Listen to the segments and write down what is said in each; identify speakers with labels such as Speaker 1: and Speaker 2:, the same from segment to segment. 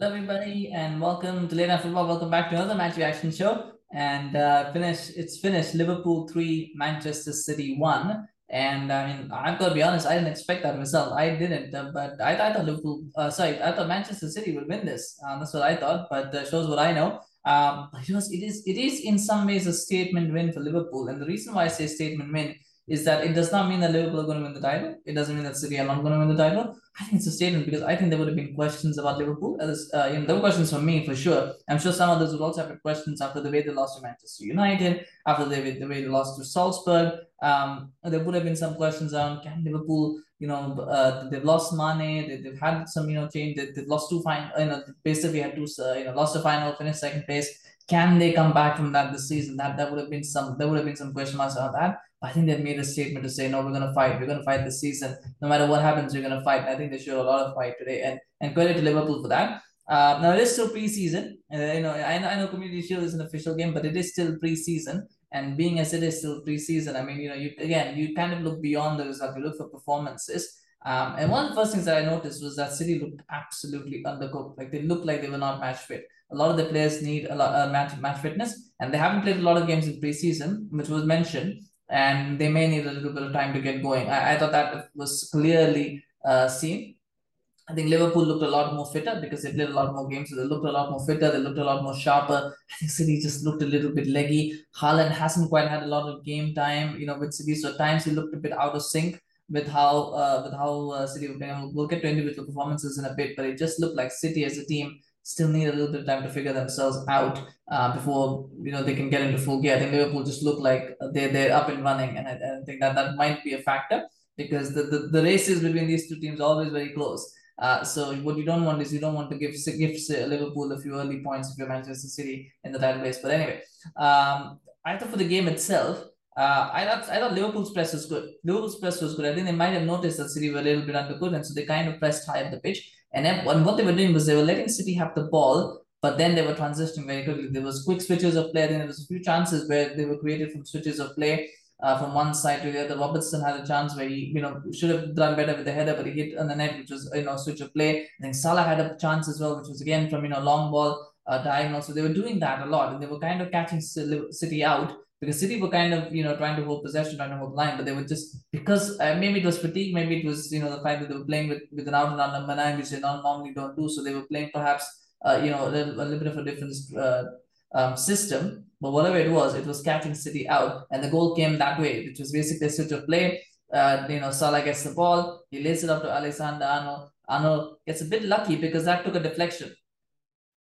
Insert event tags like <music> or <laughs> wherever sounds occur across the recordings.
Speaker 1: Hello, everybody, and welcome to Late Night Football. Welcome back to another match reaction show. And uh, finish, it's finished. Liverpool three, Manchester City one. And I mean, I've got to be honest, I didn't expect that result. I didn't, uh, but I, I thought Liverpool, uh, sorry, I thought Manchester City would win this. Uh, that's what I thought, but uh, shows what I know. Um, it was, it is, it is in some ways a statement win for Liverpool, and the reason why I say statement win is that it does not mean that Liverpool are going to win the title. It doesn't mean that City are not going to win the title. I think it's a statement because I think there would have been questions about Liverpool. As, uh, you know, there were questions from me for sure. I'm sure some others would also have questions after the way they lost to Manchester United, after the way, the way they lost to Salzburg. Um, there would have been some questions on can Liverpool, you know, uh, they've lost Mane, they, they've had some, you know, change, they, they've lost two final, you know, basically had two, uh, you know, lost the final, finished second place. Can they come back from that this season? That that would have been some, there would have been some question marks about that. I think they've made a statement to say, no, we're going to fight. We're going to fight this season. No matter what happens, we're going to fight. And I think they showed a lot of fight today. And, and credit to Liverpool for that. Uh, now, it is still preseason. Uh, you know, I, I know Community Shield is an official game, but it is still preseason. And being as it is still preseason, I mean, you know, you again, you kind of look beyond the result. You look for performances. Um, and one of the first things that I noticed was that City looked absolutely undercooked. Like they looked like they were not match fit. A lot of the players need a lot of uh, match match fitness, and they haven't played a lot of games in preseason, which was mentioned and they may need a little bit of time to get going. I, I thought that was clearly uh, seen. I think Liverpool looked a lot more fitter because they played a lot more games. So they looked a lot more fitter. They looked a lot more sharper. I <laughs> think City just looked a little bit leggy. Haaland hasn't quite had a lot of game time, you know, with City. So at times he looked a bit out of sync with how uh, with how uh, City were playing. We'll get to individual performances in a bit, but it just looked like City as a team still need a little bit of time to figure themselves out uh, before you know they can get into full gear. I think Liverpool just look like they're they're up and running, and I, I think that that might be a factor because the, the, the races between these two teams are always very close. Uh, so what you don't want is you don't want to give give Liverpool a few early points if you're Manchester City in the title race. But anyway, um, I thought for the game itself, uh, I thought I thought Liverpool's press was good. Liverpool's press was good. I think they might have noticed that City were a little bit undercooked, and so they kind of pressed high at the pitch. And then what they were doing was they were letting City have the ball, but then they were transitioning very quickly. There was quick switches of play. Then there was a few chances where they were created from switches of play uh, from one side to the other. Robertson had a chance where he, you know, should have done better with the header, but he hit on the net, which was, you know, switch of play. I think Salah had a chance as well, which was again from, you know, long ball uh, diagonal. So they were doing that a lot and they were kind of catching City out because City were kind of you know trying to hold possession, trying to hold line, but they were just because uh, maybe it was fatigue, maybe it was you know the fact that they were playing with with an out and out number nine, which they normally don't do, so they were playing perhaps uh, you know a little, a little bit of a different uh, um, system. But whatever it was, it was catching City out, and the goal came that way, which was basically a switch of play. Uh, you know, Salah gets the ball, he lays it up to Alexander Arnold. Arnold gets a bit lucky because that took a deflection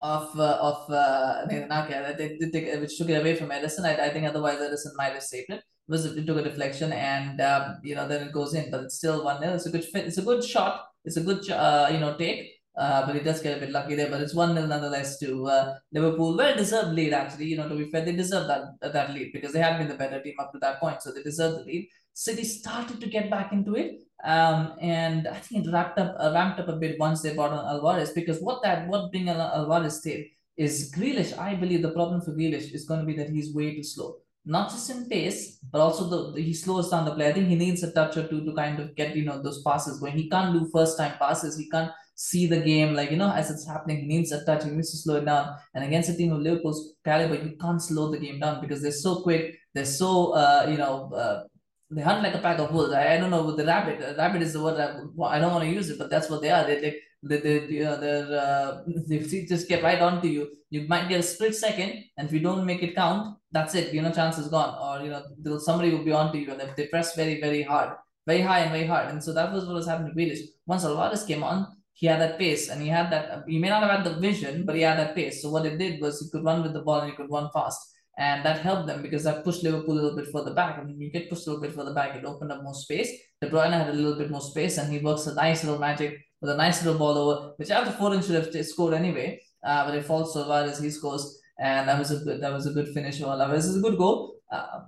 Speaker 1: of uh, of uh, they, they, they, which took it away from Ederson. I, I think otherwise Ederson might have saved it. Was it took a deflection and um, you know then it goes in, but it's still one 0 It's a good. It's a good shot. It's a good uh, you know take. Uh, but it does get a bit lucky there. But it's one 0 nonetheless to uh, Liverpool. Well deserved lead actually. You know to be fair, they deserve that that lead because they had been the better team up to that point, so they deserve the lead. City started to get back into it. Um, and I think it wrapped up, uh, ramped up a bit once they brought on Alvarez because what that what bring Alvarez did is Grealish. I believe the problem for Grealish is going to be that he's way too slow, not just in pace, but also the, the he slows down the play. I think he needs a touch or two to kind of get you know those passes going. He can't do first time passes. He can't see the game like you know as it's happening. He needs a touch. He needs to slow it down. And against a team of Liverpool's caliber, you can't slow the game down because they're so quick. They're so uh, you know. Uh, they hunt like a pack of wolves. I, I don't know with the rabbit. Uh, rabbit is the word I, I don't want to use it, but that's what they are. They they they they know, they're uh, <laughs> they just get right onto you. You might get a split second, and if you don't make it count, that's it. You know, chance is gone, or you know, somebody will be onto you, and if they press very very hard, very high and very hard, and so that was what was happening to Grealish. Once Alvarez came on, he had that pace, and he had that. He may not have had the vision, but he had that pace. So what it did was he could run with the ball and he could run fast and that helped them because that pushed Liverpool a little bit further back. And when you get pushed a little bit further back, it opened up more space. De Bruyne had a little bit more space, and he works a nice little magic with a nice little ball over, which after Foden should have scored anyway. Uh, but it falls far as he scores, and that was a good that was a good finish for Alvarez. is a good goal. Uh,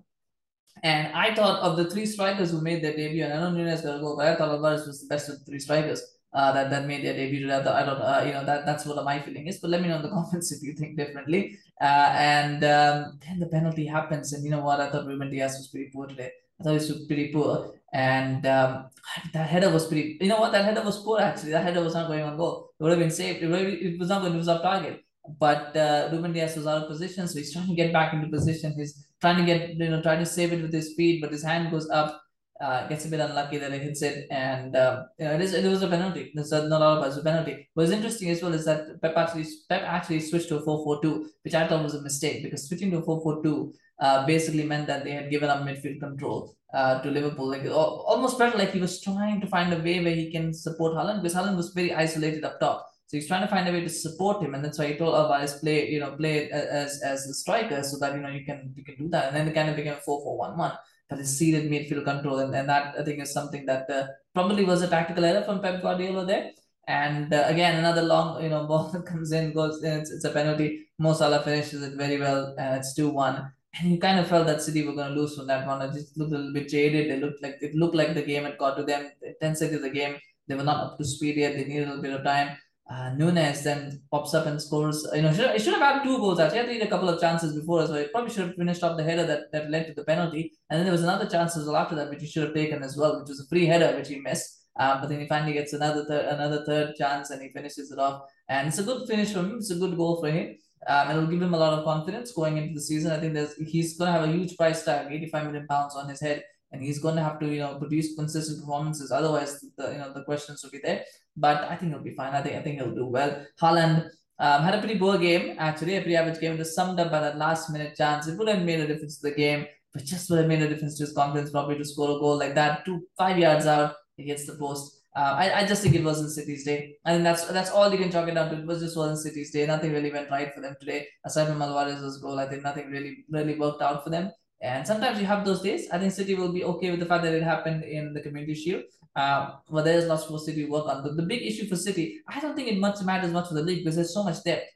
Speaker 1: and I thought of the three strikers who made their debut, and I don't know Nunez got a goal, but I thought Alvarez was the best of the three strikers uh, that that made their debut. That I don't, uh, you know, that that's what my feeling is. But let me know in the <laughs> comments if you think differently. Uh, and um, then the penalty happens, and you know what? I thought Ruben Dias was pretty poor today. I thought he was pretty poor. And um, that header was pretty. You know what? That header was poor actually. That header was not going on goal. It would have been saved. It, it was not going to lose off target. But uh, Ruben Dias was out of position, so he's trying to get back into position. He's trying to get you know trying to save it with his feet, but his hand goes up. Uh, gets a bit unlucky that he hits it, and uh, you know, it is it was a penalty. There's not a lot of us a penalty. What's interesting as well is that Pep actually Pep actually switched to a 4-4-2, which I thought was a mistake because switching to a 4-4-2 uh, basically meant that they had given up midfield control uh, to Liverpool. Like almost felt like he was trying to find a way where he can support Haaland because Haaland was very isolated up top. So he's trying to find a way to support him, and that's why he told Alvarez play, you know, play as as a striker so that you know you can you can do that, and then it kind of became a four four one one. But his seated midfield control, and, and that I think is something that uh, probably was a tactical error from Pep Guardiola there. And uh, again, another long, you know, <laughs> ball comes in, goes, in, it's, it's a penalty. Mo Salah finishes it very well, and it's two one. And you kind of felt that City were going to lose from that one. It just looked a little bit jaded. They looked like it looked like the game had got to them. 10 seconds of the game, they were not up to speed yet. They needed a little bit of time uh, Nunez then pops up and scores. You know, should, should have had two goals actually. He had a couple of chances before as well. He probably should have finished off the header that, that led to the penalty. And then there was another chance as well after that, which he should have taken as well, which was a free header, which he missed. Um, but then he finally gets another third, another third chance and he finishes it off. And it's a good finish for him. It's a good goal for him. Um, it'll give him a lot of confidence going into the season. I think there's he's going to have a huge price tag, 85 million pounds on his head and he's going to have to you know produce consistent performances. Otherwise, the you know the questions will be there. But I think he'll be fine. I think I think he'll do well. Haaland um, had a pretty poor game actually, a pretty average game. It was summed up by that last minute chance. It would have made a difference to the game, but just would have made a difference to his confidence probably to score a goal like that. Two five yards out, hits the post. Uh, I, I just think it wasn't City's day. I think that's that's all you can chalk it down to. It was just wasn't City's day. Nothing really went right for them today. Aside from Alvarez's goal, I think nothing really really worked out for them. And sometimes you have those days. I think City will be okay with the fact that it happened in the Community Shield. Uh, but there's lots for City to work on. The, the big issue for City, I don't think it much matters much for the league because there's so much depth.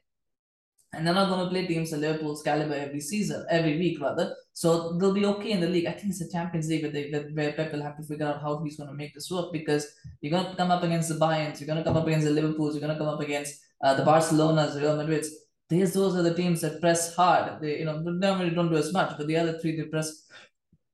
Speaker 1: And they're not going to play teams of Liverpool's caliber every season, every week rather. So they'll be okay in the league. I think it's a Champions League where, they, where Pep will have to figure out how he's going to make this work because you're going to come up against the Bayerns, you're going to come up against the Liverpools, you're going to come up against uh, the Barcelonas, the Real Madrids these those are the teams that press hard. They you know normally don't do as much, but the other three they press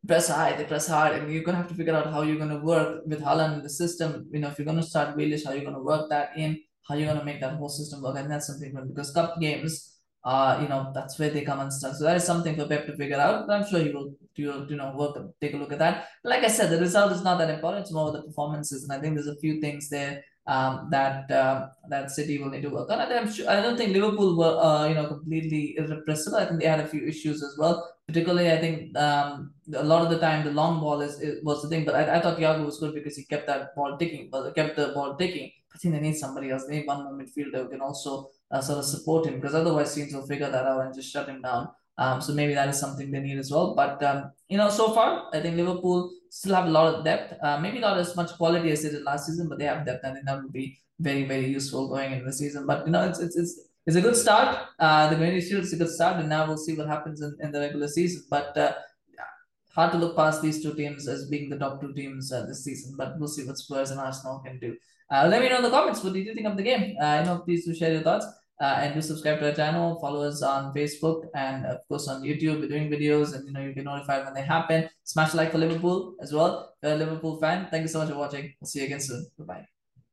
Speaker 1: press high, they press hard, and you're gonna have to figure out how you're gonna work with Haaland in the system. You know, if you're gonna start Grealish, how you're gonna work that in, how you're gonna make that whole system work, and that's something because cup games, uh, you know, that's where they come and stuff. So that is something for Pep to figure out. I'm sure he will, you will, you know, work take a look at that. Like I said, the result is not that important. It's more the performances, and I think there's a few things there um, that uh, that City will need to work on. And I'm sure I don't think Liverpool were uh, you know completely irrepressible. I think they had a few issues as well. Particularly, I think um, a lot of the time the long ball is, is was the thing. But I, I thought Thiago was good because he kept that ball ticking, but kept the ball ticking. I think they need somebody else. They need one more midfielder who can also uh, sort of support him because otherwise teams will figure that out and just shut him down. Um, so maybe that is something they need as well. But um, you know, so far I think Liverpool still have a lot of depth. Uh, maybe not as much quality as they did last season, but they have depth, and that would be very very useful going into the season. But you know, it's it's it's, it's a good start. Uh, the Community Shield is a good start, and now we'll see what happens in, in the regular season. But uh, hard to look past these two teams as being the top two teams uh, this season. But we'll see what Spurs and Arsenal can do. Uh, let me know in the comments what did you think of the game. Uh, you know, please do share your thoughts. Uh, and do subscribe to our channel, follow us on Facebook and of course on YouTube. We're doing videos and you know you get notified when they happen. Smash like for Liverpool as well. If you're a Liverpool fan, thank you so much for watching. We'll see you again soon. Bye bye.